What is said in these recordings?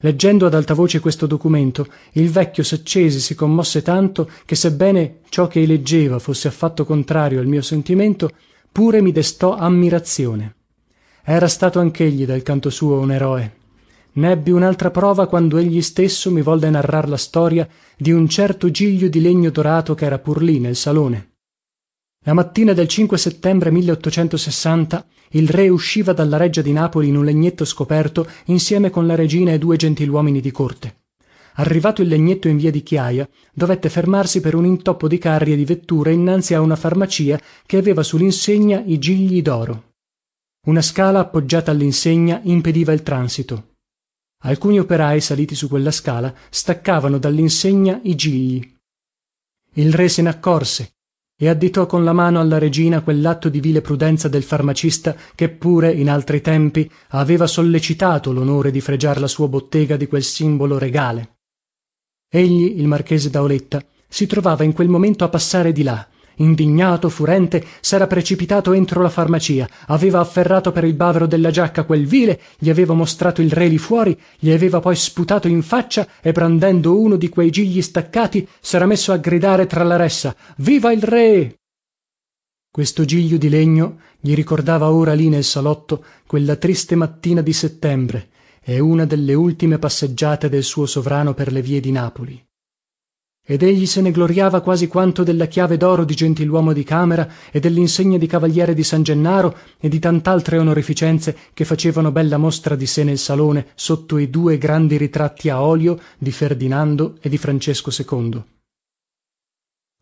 leggendo ad alta voce questo documento il vecchio saccese e si commosse tanto che sebbene ciò che leggeva fosse affatto contrario al mio sentimento pure mi destò ammirazione. Era stato anch'egli dal canto suo un eroe. Nebbi un'altra prova quando egli stesso mi volle narrar la storia di un certo giglio di legno dorato ch'era pur lì nel salone. La mattina del settembre il re usciva dalla reggia di napoli in un legnetto scoperto insieme con la regina e due gentiluomini di corte. Arrivato il legnetto in via di chiaja dovette fermarsi per un intoppo di carri e di vetture innanzi a una farmacia che aveva su l'insegna i gigli d'oro. Una scala appoggiata all'insegna impediva il transito. Alcuni operai saliti su quella scala staccavano dall'insegna i gigli. Il re se n'accorse e additò con la mano alla regina quell'atto di vile prudenza del farmacista che pure in altri tempi aveva sollecitato l'onore di fregiar la sua bottega di quel simbolo regale. Egli il marchese daoletta si trovava in quel momento a passare di là indignato furente s'era precipitato entro la farmacia. Aveva afferrato per il bavero della giacca quel vile gli aveva mostrato il re lì fuori gli aveva poi sputato in faccia e brandendo uno di quei gigli staccati s'era messo a gridare tra la ressa viva il re! Questo giglio di legno gli ricordava ora lì nel salotto quella triste mattina di settembre e una delle ultime passeggiate del suo sovrano per le vie di napoli ed egli se ne gloriava quasi quanto della chiave d'oro di gentiluomo di camera e dell'insegna di cavaliere di san gennaro e di tant'altre onorificenze che facevano bella mostra di sé nel salone sotto i due grandi ritratti a olio di ferdinando e di francesco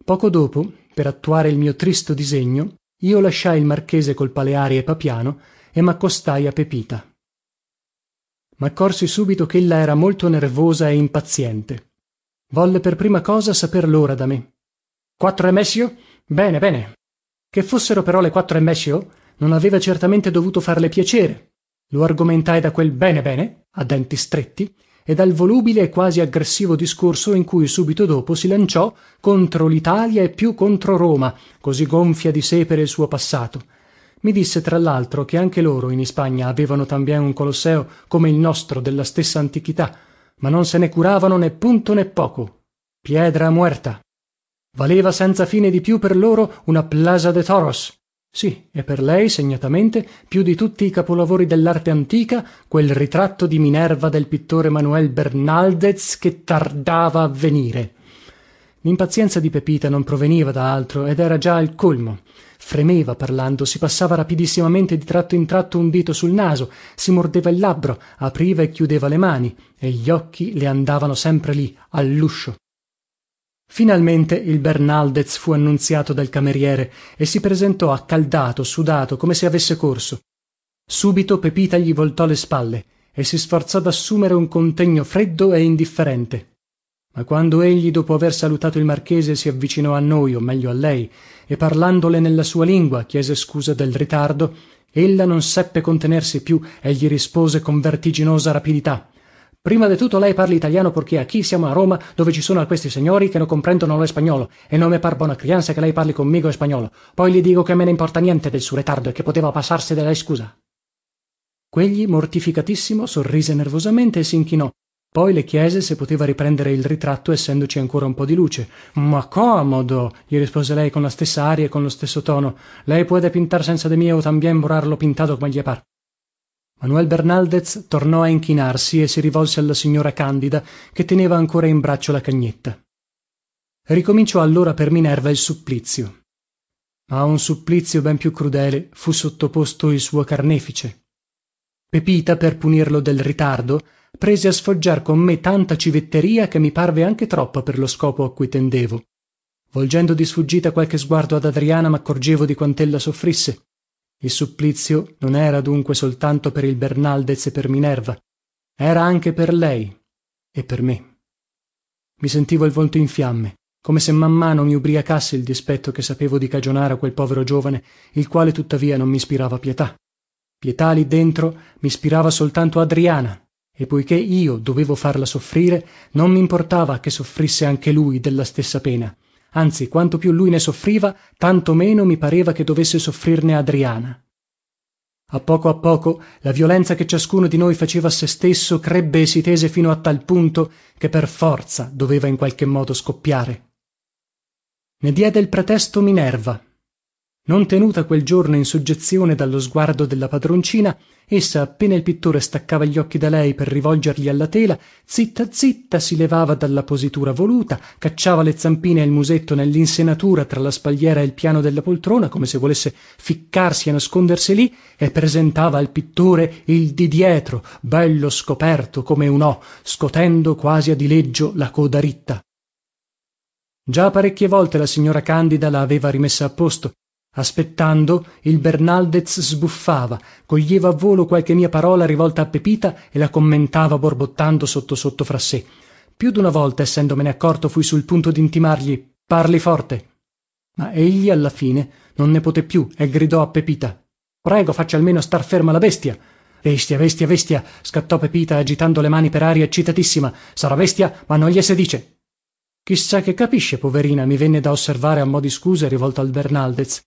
poco dopo per attuare il mio tristo disegno io lasciai il marchese col paleari e papiano e m'accostai a pepita. M'accorsi subito ch'ella era molto nervosa e impaziente volle per prima cosa saper l'ora da me. Quattro e messio bene bene. Che fossero però le quattro e messio non aveva certamente dovuto farle piacere. Lo argomentai da quel bene bene a denti stretti e dal volubile e quasi aggressivo discorso in cui subito dopo si lanciò contro l'italia e più contro roma così gonfia di sé per il suo passato. Mi disse tra l'altro che anche loro in ispagna avevano tambien un colosseo come il nostro della stessa antichità ma non se ne curavano né punto né poco. Piedra muerta. Valeva senza fine di più per loro una plaza de toros. Sì e per lei segnatamente più di tutti i capolavori dell'arte antica quel ritratto di minerva del pittore manuel bernaldez che tardava l'impazienza di pepita non proveniva da altro ed era già al colmo. Fremeva parlando si passava rapidissimamente di tratto in tratto un dito sul naso si mordeva il labbro apriva e chiudeva le mani e gli occhi le andavano sempre lì all'uscio. Finalmente il bernaldez fu annunziato dal cameriere e si presentò accaldato sudato come se avesse corso. Subito pepita gli voltò le spalle e si sforzò d'assumere un contegno freddo e indifferente ma quando egli dopo aver salutato il marchese si avvicinò a noi o meglio a lei e parlandole nella sua lingua chiese scusa del ritardo ella non seppe contenersi più e gli rispose con vertiginosa rapidità. Prima de tutto lei parli italiano perché qui siamo a roma dove ci sono questi signori che non comprendono lo spagnolo e non me par buona crianza che lei parli conmigo spagnolo. Poi gli dico che me ne importa niente del suo ritardo e che poteva passarsi della scusa. Quegli mortificatissimo sorrise nervosamente e s'inchinò poi le chiese se poteva riprendere il ritratto essendoci ancora un po di luce. Ma comodo gli rispose lei con la stessa aria e con lo stesso tono. Lei puede pintar senza de mí o tambien vorarlo pintato come gli par. Manuel bernaldez tornò a inchinarsi e si rivolse alla signora candida che teneva ancora in braccio la cagnetta. Ricominciò allora per minerva il supplizio. Ma a un supplizio ben più crudele fu sottoposto il suo carnefice. Pepita per punirlo del ritardo prese a sfoggiar con me tanta civetteria che mi parve anche troppa per lo scopo a cui tendevo. Volgendo di sfuggita qualche sguardo ad adriana m'accorgevo di quant'ella soffrisse. Il supplizio non era dunque soltanto per il bernaldez e per minerva era anche per lei e per me. Mi sentivo il volto in fiamme come se man mano mi ubriacasse il dispetto che sapevo di cagionare a quel povero giovane il quale tuttavia non m'ispirava pietà. Pietà lì dentro m'ispirava soltanto adriana e poiché io dovevo farla soffrire non m'importava che soffrisse anche lui della stessa pena. Anzi quanto più lui ne soffriva tanto meno mi pareva che dovesse soffrirne adriana. A poco a poco la violenza che ciascuno di noi faceva a se stesso crebbe e si tese fino a tal punto che per forza doveva in qualche modo scoppiare. Ne diede il pretesto minerva non tenuta quel giorno in soggezione dallo sguardo della padroncina essa appena il pittore staccava gli occhi da lei per rivolgerli alla tela zitta zitta si levava dalla positura voluta cacciava le zampine e il musetto nellinsenatura tra la spalliera e il piano della poltrona come se volesse ficcarsi e nascondersi lì e presentava al pittore il di dietro bello scoperto come un o scotendo quasi a dileggio la coda ritta. Già parecchie volte la signora candida la aveva rimessa a posto aspettando il bernaldez sbuffava coglieva a volo qualche mia parola rivolta a pepita e la commentava borbottando sotto sotto fra sé. Più duna volta essendomene accorto fui sul punto dintimargli parli forte. Ma egli alla fine non ne poté più e gridò a pepita prego faccia almeno star ferma la bestia. Bestia bestia bestia scattò pepita agitando le mani per aria eccitatissima sarà bestia ma non glie se dice. Chissà che capisce poverina mi venne da osservare a mo di scusa rivolto al bernaldez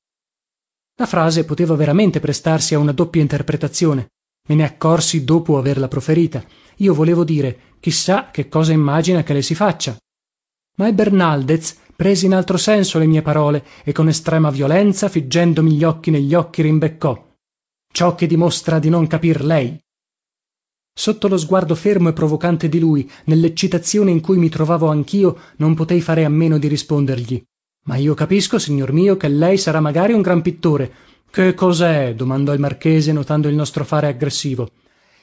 la frase poteva veramente prestarsi a una doppia interpretazione. Me ne accorsi dopo averla proferita. Io volevo dire chissà che cosa immagina che le si faccia. Ma il bernaldez prese in altro senso le mie parole e con estrema violenza figgendomi gli occhi negli occhi rimbeccò. Ciò che dimostra di non capir lei. Sotto lo sguardo fermo e provocante di lui nelleccitazione in cui mi trovavo anchio non potei fare a meno di rispondergli ma io capisco signor mio che lei sarà magari un gran pittore. Che cosè? domandò il marchese notando il nostro fare aggressivo.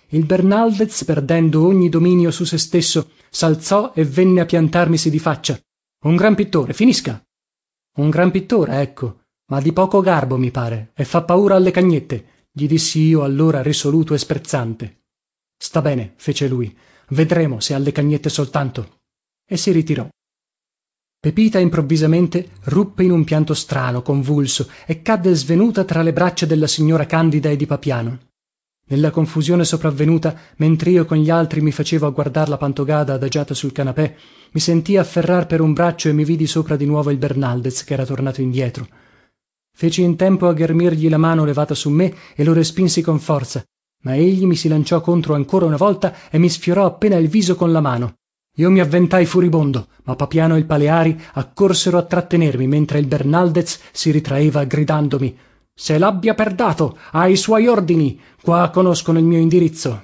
Il bernaldez perdendo ogni dominio su se stesso salzò e venne a piantarmisi di faccia. Un gran pittore finisca. Un gran pittore ecco. Ma di poco garbo mi pare e fa paura alle cagnette gli dissi io allora risoluto e sprezzante. Sta bene fece lui. Vedremo se alle cagnette soltanto. E si ritirò pepita improvvisamente ruppe in un pianto strano convulso e cadde svenuta tra le braccia della signora candida e di papiano. Nella confusione sopravvenuta mentrio con gli altri mi facevo a guardar la pantogada adagiata sul canapè mi sentii afferrar per un braccio e mi vidi sopra di nuovo il bernaldez ch'era tornato indietro. Feci in tempo a ghermirgli la mano levata su me e lo respinsi con forza ma egli mi si lanciò contro ancora una volta e mi sfiorò appena il viso con la mano io mi avventai furibondo ma papiano e il paleari accorsero a trattenermi mentre il bernaldez si ritraeva gridandomi se l'abbia per dato ai suoi ordini qua conoscono il mio indirizzo.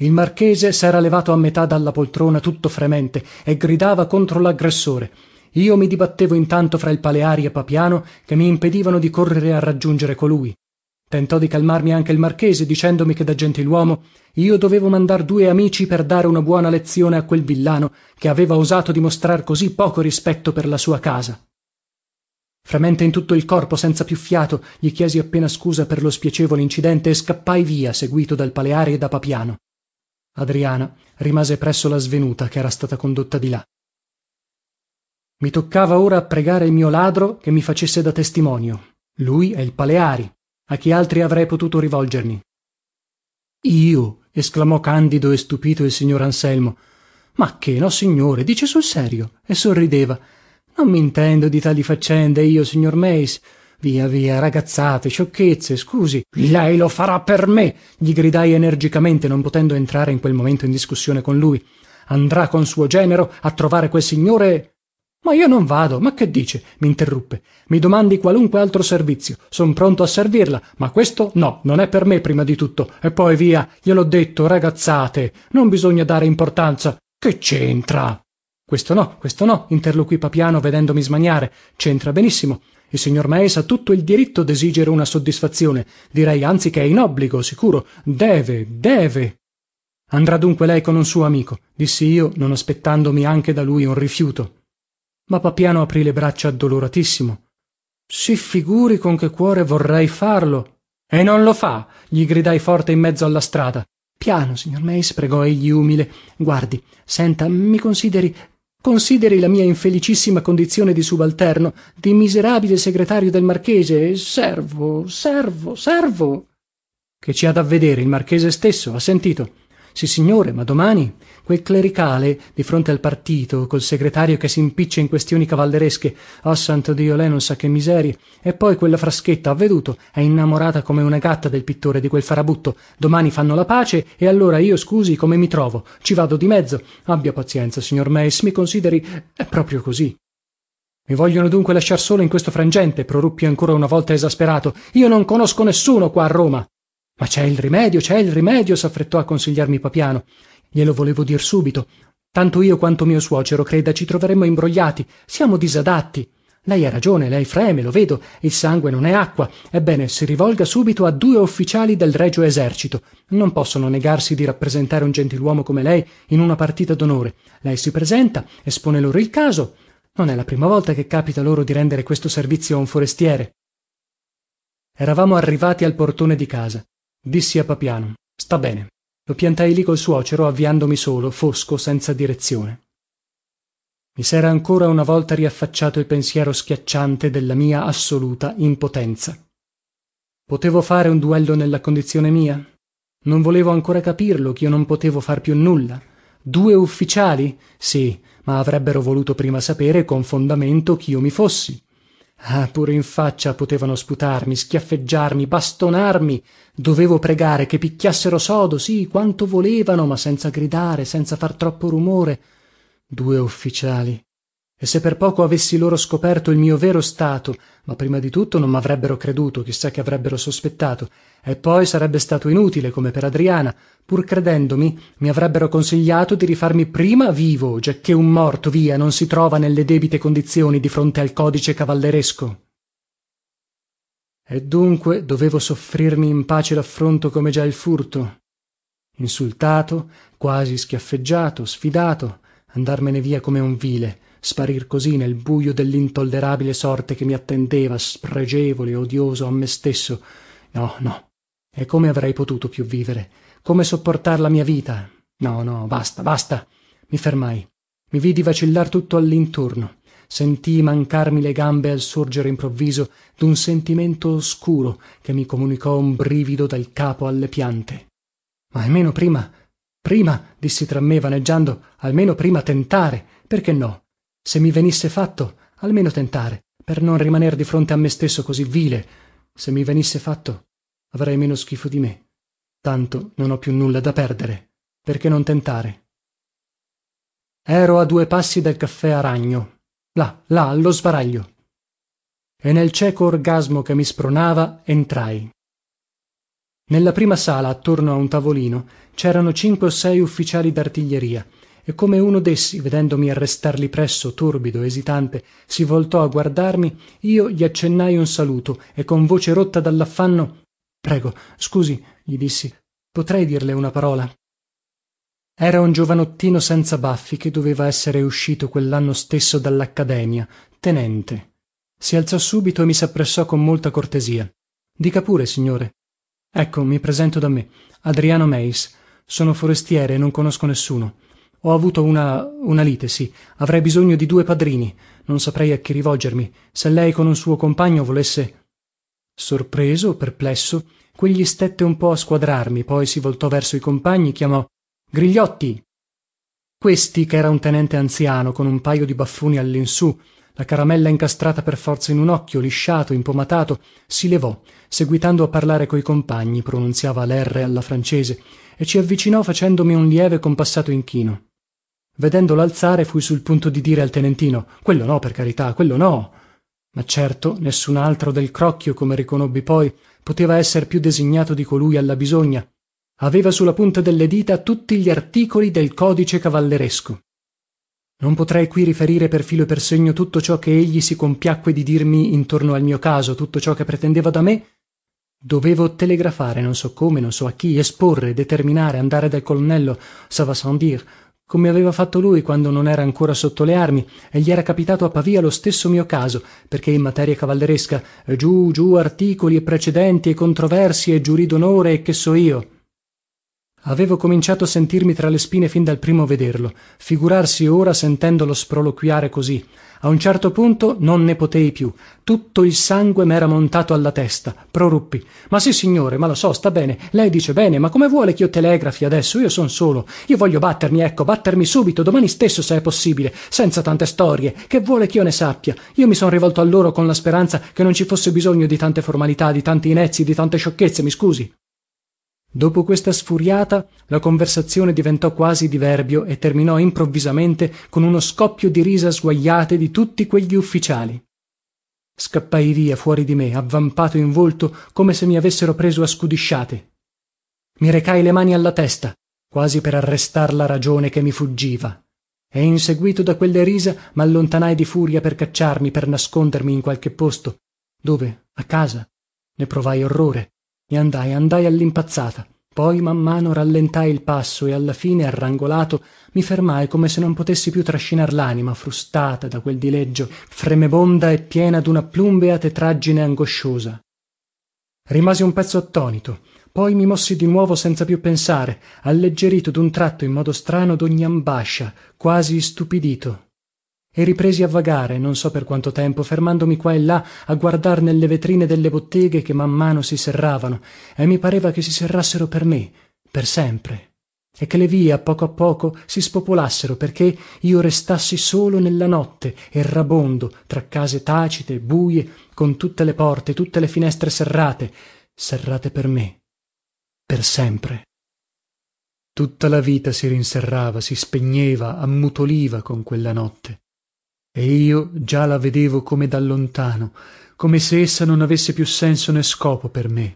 Il marchese s'era levato a metà dalla poltrona tutto fremente e gridava contro l'aggressore. Io mi dibattevo intanto fra il paleari e papiano che mi impedivano di correre a raggiungere colui tentò di calmarmi anche il marchese dicendomi che da gentiluomo io dovevo mandar due amici per dare una buona lezione a quel villano che aveva osato dimostrar così poco rispetto per la sua casa. Fremente in tutto il corpo senza più fiato gli chiesi appena scusa per lo spiacevole incidente e scappai via seguito dal paleari e da papiano. Adriana rimase presso la svenuta che era stata condotta di là. Mi toccava ora a pregare il mio ladro che mi facesse da testimonio. Lui e il paleari a chi altri avrei potuto rivolgermi. Io esclamò candido e stupito il signor anselmo. Ma che nossignore dice sul serio. E sorrideva. Non mintendo di tali faccende io signor meis. Via via ragazzate sciocchezze scusi. Lei lo farà per me gli gridai energicamente non potendo entrare in quel momento in discussione con lui. Andrà con suo genero a trovare quel signore ma io non vado ma che dice? Minterruppe mi domandi qualunque altro servizio. Son pronto a servirla ma questo no non è per me prima di tutto. E poi via gliel'ho detto ragazzate. Non bisogna dare importanza. Che c'entra? Questo no questo no interloquì papiano vedendomi smaniare. C'entra benissimo. Il signor meis ha tutto il diritto d'esigere una soddisfazione. Direi anzi che è in obbligo sicuro. Deve deve. Andrà dunque lei con un suo amico dissi io non aspettandomi anche da lui un rifiuto ma papiano aprì le braccia addoloratissimo. Si figuri con che cuore vorrei farlo. E non lo fa gli gridai forte in mezzo alla strada. Piano signor meis pregò egli umile. Guardi senta mi consideri consideri la mia infelicissima condizione di subalterno di miserabile segretario del marchese. Servo servo servo. Che ci ha da vedere il marchese stesso ha sentito sissignore ma domani? Quel clericale di fronte al partito col segretario che simpiccia in questioni cavalleresche ah santo dio lei non sa che miserie. E poi quella fraschetta ha veduto è innamorata come una gatta del pittore di quel farabutto. Domani fanno la pace e allora io scusi come mi trovo? Ci vado di mezzo. Abbia pazienza signor meis mi consideri è proprio così. Mi vogliono dunque lasciar solo in questo frangente proruppi ancora una volta esasperato. Io non conosco nessuno qua a roma ma c'è il rimedio c'è il rimedio saffrettò a consigliarmi papiano. Glielo volevo dir subito. Tanto io quanto mio suocero creda ci troveremmo imbrogliati. Siamo disadatti. Lei ha ragione lei freme lo vedo. Il sangue non è acqua. Ebbene si rivolga subito a due ufficiali del regio esercito. Non possono negarsi di rappresentare un gentiluomo come lei in una partita d'onore. Lei si presenta espone loro il caso. Non è la prima volta che capita loro di rendere questo servizio a un forestiere. Eravamo arrivati al portone di casa dissi a papiano sta bene. Lo piantai lì col suocero avviandomi solo fosco senza direzione. Mi sera ancora una volta riaffacciato il pensiero schiacciante della mia assoluta impotenza. Potevo fare un duello nella condizione mia? Non volevo ancora capirlo ch'io non potevo far più nulla. Due ufficiali? Sì ma avrebbero voluto prima sapere con fondamento ch'io mi fossi ah pure in faccia potevano sputarmi schiaffeggiarmi bastonarmi. Dovevo pregare che picchiassero sodo sì quanto volevano ma senza gridare senza far troppo rumore. Due ufficiali e se per poco avessi loro scoperto il mio vero stato ma prima di tutto non m'avrebbero creduto chi sa che avrebbero sospettato e poi sarebbe stato inutile come per adriana pur credendomi mi avrebbero consigliato di rifarmi prima vivo giacché un morto via non si trova nelle debite condizioni di fronte al codice cavalleresco. E dunque dovevo soffrirmi in pace l'affronto come già il furto. Insultato quasi schiaffeggiato sfidato andarmene via come un vile sparir così nel bujo dell'intollerabile sorte che mi attendeva spregevole odioso a me stesso. No no. E come avrei potuto più vivere? Come sopportar la mia vita? No no basta basta. Mi fermai. Mi vidi vacillar tutto all'intorno. Sentii mancarmi le gambe al sorgere improvviso d'un sentimento oscuro che mi comunicò un brivido dal capo alle piante. Ma almeno prima prima dissi tra me vaneggiando almeno prima tentare. Perché no se mi venisse fatto almeno tentare per non rimaner di fronte a me stesso così vile. Se mi venisse fatto avrei meno schifo di me. Tanto non ho più nulla da perdere. Perché non tentare? Ero a due passi dal caffè aragno là là allo sbaraglio. E nel cieco orgasmo che mi spronava entrai. Nella prima sala attorno a un tavolino c'erano cinque o sei ufficiali d'artiglieria e come uno d'essi vedendomi arrestar lì presso torbido esitante si voltò a guardarmi io gli accennai un saluto e con voce rotta dall'affanno prego scusi gli dissi potrei dirle una parola? Era un giovanottino senza baffi che doveva essere uscito quell'anno stesso dall'accademia tenente. Si alzò subito e mi s'appressò con molta cortesia. Dica pure signore. Ecco mi presento da me. Adriano meis. Sono forestiere e non conosco nessuno ho avuto una una lite sì. Avrei bisogno di due padrini. Non saprei a chi rivolgermi. Se lei con un suo compagno volesse sorpreso perplesso quegli stette un po a squadrarmi. Poi si voltò verso i compagni chiamò grigliotti. Questi ch'era un tenente anziano con un pajo di baffoni allinsù la caramella incastrata per forza in un occhio lisciato impomatato si levò seguitando a parlare coi compagni pronunziava l'erre alla francese e ci avvicinò facendomi un lieve compassato inchino vedendolo alzare fui sul punto di dire al tenentino quello no per carità quello no. Ma certo nessun altro del crocchio come riconobbi poi poteva esser più designato di colui alla bisogna. Aveva su la punta delle dita tutti gli articoli del codice cavalleresco. Non potrei qui riferire per filo e per segno tutto ciò che egli si compiacque di dirmi intorno al mio caso tutto ciò che pretendeva da me. Dovevo telegrafare non so come non so a chi esporre determinare andare dal colonnello ça va sans dire come aveva fatto lui quando non era ancora sotto le armi e gli era capitato a pavia lo stesso mio caso perché in materia cavalleresca giù giù articoli e precedenti e controversie e giurì d'onore e che so io avevo cominciato a sentirmi tra le spine fin dal primo vederlo figurarsi ora sentendolo sproloquiare così. A un certo punto non ne potei più. Tutto il sangue mera montato alla testa. Proruppi. Ma sissignore ma lo so sta bene. Lei dice bene ma come vuole chio telegrafi adesso? Io son solo. Io voglio battermi ecco battermi subito domani stesso se è possibile senza tante storie. Che vuole chio ne sappia? Io mi son rivolto a loro con la speranza che non ci fosse bisogno di tante formalità di tanti inezzi di tante sciocchezze mi scusi dopo questa sfuriata la conversazione diventò quasi diverbio e terminò improvvisamente con uno scoppio di risa sguajate di tutti quegli ufficiali. Scappai via fuori di me avvampato in volto come se mi avessero preso a scudisciate. Mi recai le mani alla testa quasi per arrestar la ragione che mi fuggiva. E inseguito da quelle risa mallontanai di furia per cacciarmi per nascondermi in qualche posto dove a casa ne provai orrore e andai andai allimpazzata. Poi man mano rallentai il passo e alla fine arrangolato mi fermai come se non potessi più trascinar lanima frustata da quel dileggio fremebonda e piena duna plumbea tetraggine angosciosa. Rimasi un pezzo attonito. Poi mi mossi di nuovo senza più pensare alleggerito dun tratto in modo strano dogni ambascia quasi istupidito e ripresi a vagare non so per quanto tempo fermandomi qua e là a guardar nelle vetrine delle botteghe che man mano si serravano e mi pareva che si serrassero per me per sempre e che le vie a poco a poco si spopolassero perché io restassi solo nella notte errabondo tra case tacite buje con tutte le porte tutte le finestre serrate serrate per me per sempre. Tutta la vita si rinserrava si spegneva ammutoliva con quella notte e io già la vedevo come da lontano come se essa non avesse più senso né scopo per me.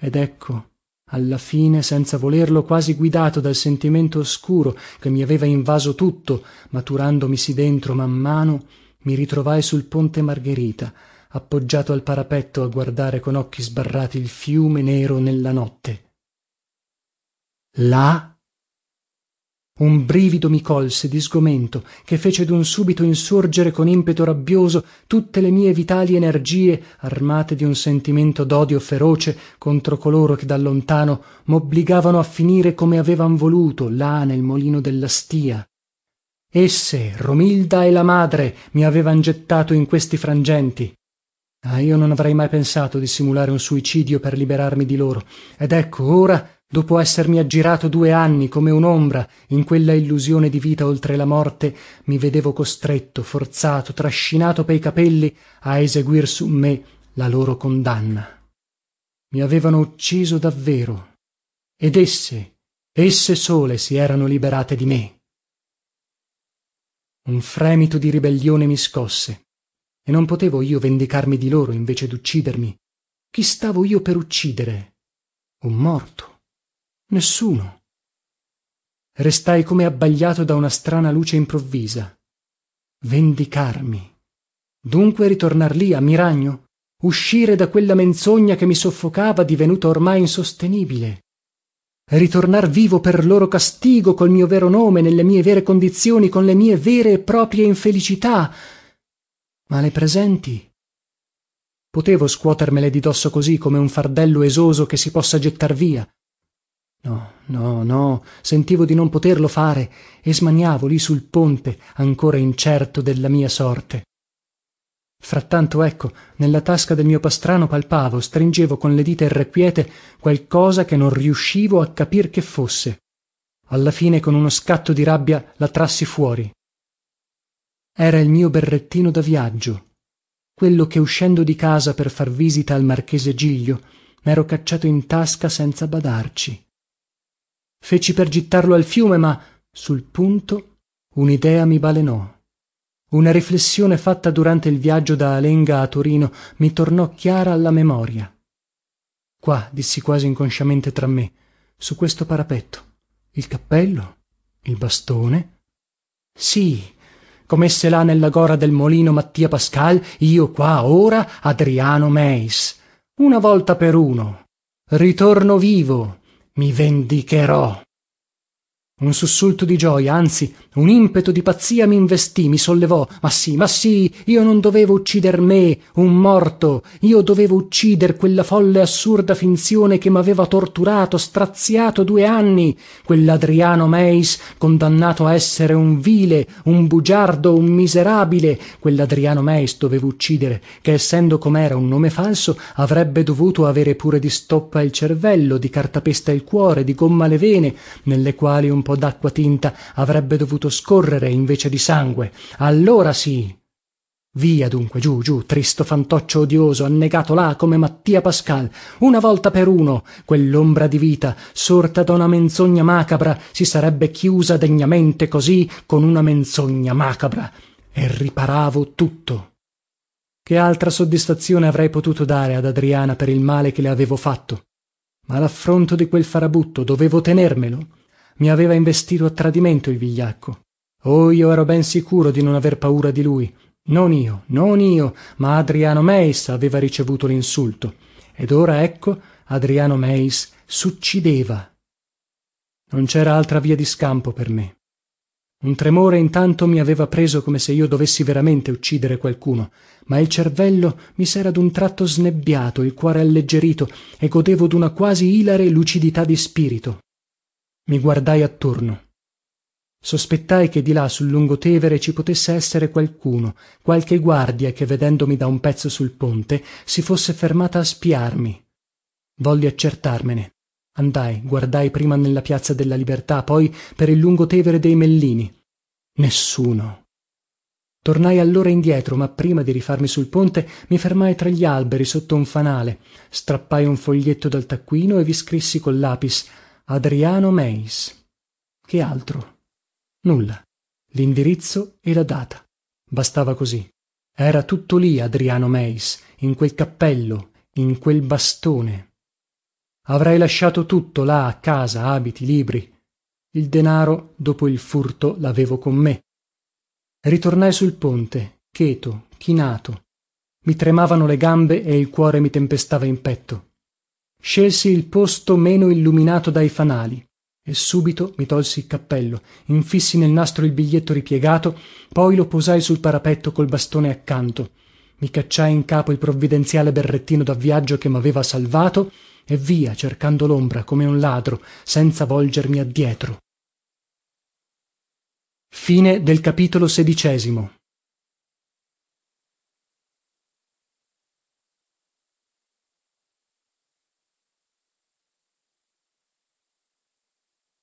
Ed ecco alla fine senza volerlo quasi guidato dal sentimento oscuro che mi aveva invaso tutto maturandomisi dentro man mano mi ritrovai sul ponte margherita appoggiato al parapetto a guardare con occhi sbarrati il fiume nero nella notte. Là un brivido mi colse di sgomento che fece dun subito insorgere con impeto rabbioso tutte le mie vitali energie armate di un sentimento dodio feroce contro coloro che da lontano mobbligavano a finire come avevan voluto là nel molino della stìa esse romilda e la madre mi avevan gettato in questi frangenti. Ah io non avrei mai pensato di simulare un suicidio per liberarmi di loro. Ed ecco ora dopo essermi aggirato due anni come unombra in quella illusione di vita oltre la morte mi vedevo costretto forzato trascinato pei capelli a eseguir su me la loro condanna. Mi avevano ucciso davvero. Ed esse esse sole si erano liberate di me. Un fremito di ribellione mi scosse. E non potevo io vendicarmi di loro invece duccidermi. Chi stavo io per uccidere? Un morto nessuno. Restai come abbagliato da una strana luce improvvisa. Vendicarmi. Dunque ritornar lì a miragno uscire da quella menzogna che mi soffocava divenuta ormai insostenibile. Ritornar vivo per loro castigo col mio vero nome nelle mie vere condizioni con le mie vere e proprie infelicità. Ma le presenti? Potevo scuotermele di dosso così come un fardello esoso che si possa gettar via no no no. Sentivo di non poterlo fare e smaniavo lì sul ponte ancora incerto della mia sorte. Frattanto ecco nella tasca del mio pastrano palpavo stringevo con le dita irrequiete qualcosa che non riuscivo a capir che fosse. Alla fine con uno scatto di rabbia la trassi fuori. Era il mio berrettino da viaggio. Quello che uscendo di casa per far visita al marchese giglio mero cacciato in tasca senza badarci feci per gittarlo al fiume ma sul punto unidea mi balenò. Una riflessione fatta durante il viaggio da alenga a torino mi tornò chiara alla memoria. Qua dissi quasi inconsciamente tra me su questo parapetto. Il cappello? Il bastone? Sì comesse là nella gora del molino mattia pascal io qua ora adriano meis. Una volta per uno. Ritorno vivo mi vendicherò un sussulto di gioja anzi un impeto di pazzia minvestì mi sollevò. Ma sì ma sì io non dovevo uccider me un morto. Io dovevo uccider quella folle assurda finzione che maveva torturato straziato due anni. Quelladriano meis condannato a essere un vile un bugiardo un miserabile. Quelladriano meis dovevo uccidere che essendo comera un nome falso avrebbe dovuto avere pure di stoppa il cervello di cartapesta il cuore di gomma le vene nelle quali un po dacqua tinta avrebbe dovuto scorrere invece di sangue. Allora sì. Via dunque giù giù tristo fantoccio odioso annegato là come mattia pascal. Una volta per uno quellombra di vita sorta da una menzogna macabra si sarebbe chiusa degnamente così con una menzogna macabra. E riparavo tutto. Che altra soddisfazione avrei potuto dare ad adriana per il male che le avevo fatto? Ma laffronto di quel farabutto dovevo tenermelo mi aveva investito a tradimento il vigliacco. Oh io ero ben sicuro di non aver paura di lui. Non io non io ma adriano meis aveva ricevuto linsulto. Ed ora ecco adriano meis succideva. Non cera altra via di scampo per me. Un tremore intanto mi aveva preso come se io dovessi veramente uccidere qualcuno ma il cervello mi sera dun tratto snebbiato il cuore alleggerito e godevo duna quasi ilare lucidità di spirito i guardai attorno. Sospettai che di là sul lungotevere ci potesse essere qualcuno qualche guardia che vedendomi da un pezzo sul ponte si fosse fermata a spiarmi. Volli accertarmene. Andai guardai prima nella piazza della libertà poi per il lungotevere dei mellini. Nessuno. Tornai allora indietro ma prima di rifarmi sul ponte mi fermai tra gli alberi sotto un fanale. Strappai un foglietto dal taccuino e vi scrissi col lapis adriano meis. Che altro? Nulla. Lindirizzo e la data. Bastava così. Era tutto lì adriano meis in quel cappello in quel bastone. Avrei lasciato tutto là a casa abiti libri. Il denaro dopo il furto lavevo con me. Ritornai sul ponte cheto chinato. Mi tremavano le gambe e il cuore mi tempestava in petto scelsi il posto meno illuminato dai fanali e subito mi tolsi il cappello infissi nel nastro il biglietto ripiegato poi lo posai sul parapetto col bastone accanto. Mi cacciai in capo il provvidenziale berrettino da viaggio che maveva salvato e via cercando lombra come un ladro senza volgermi addietro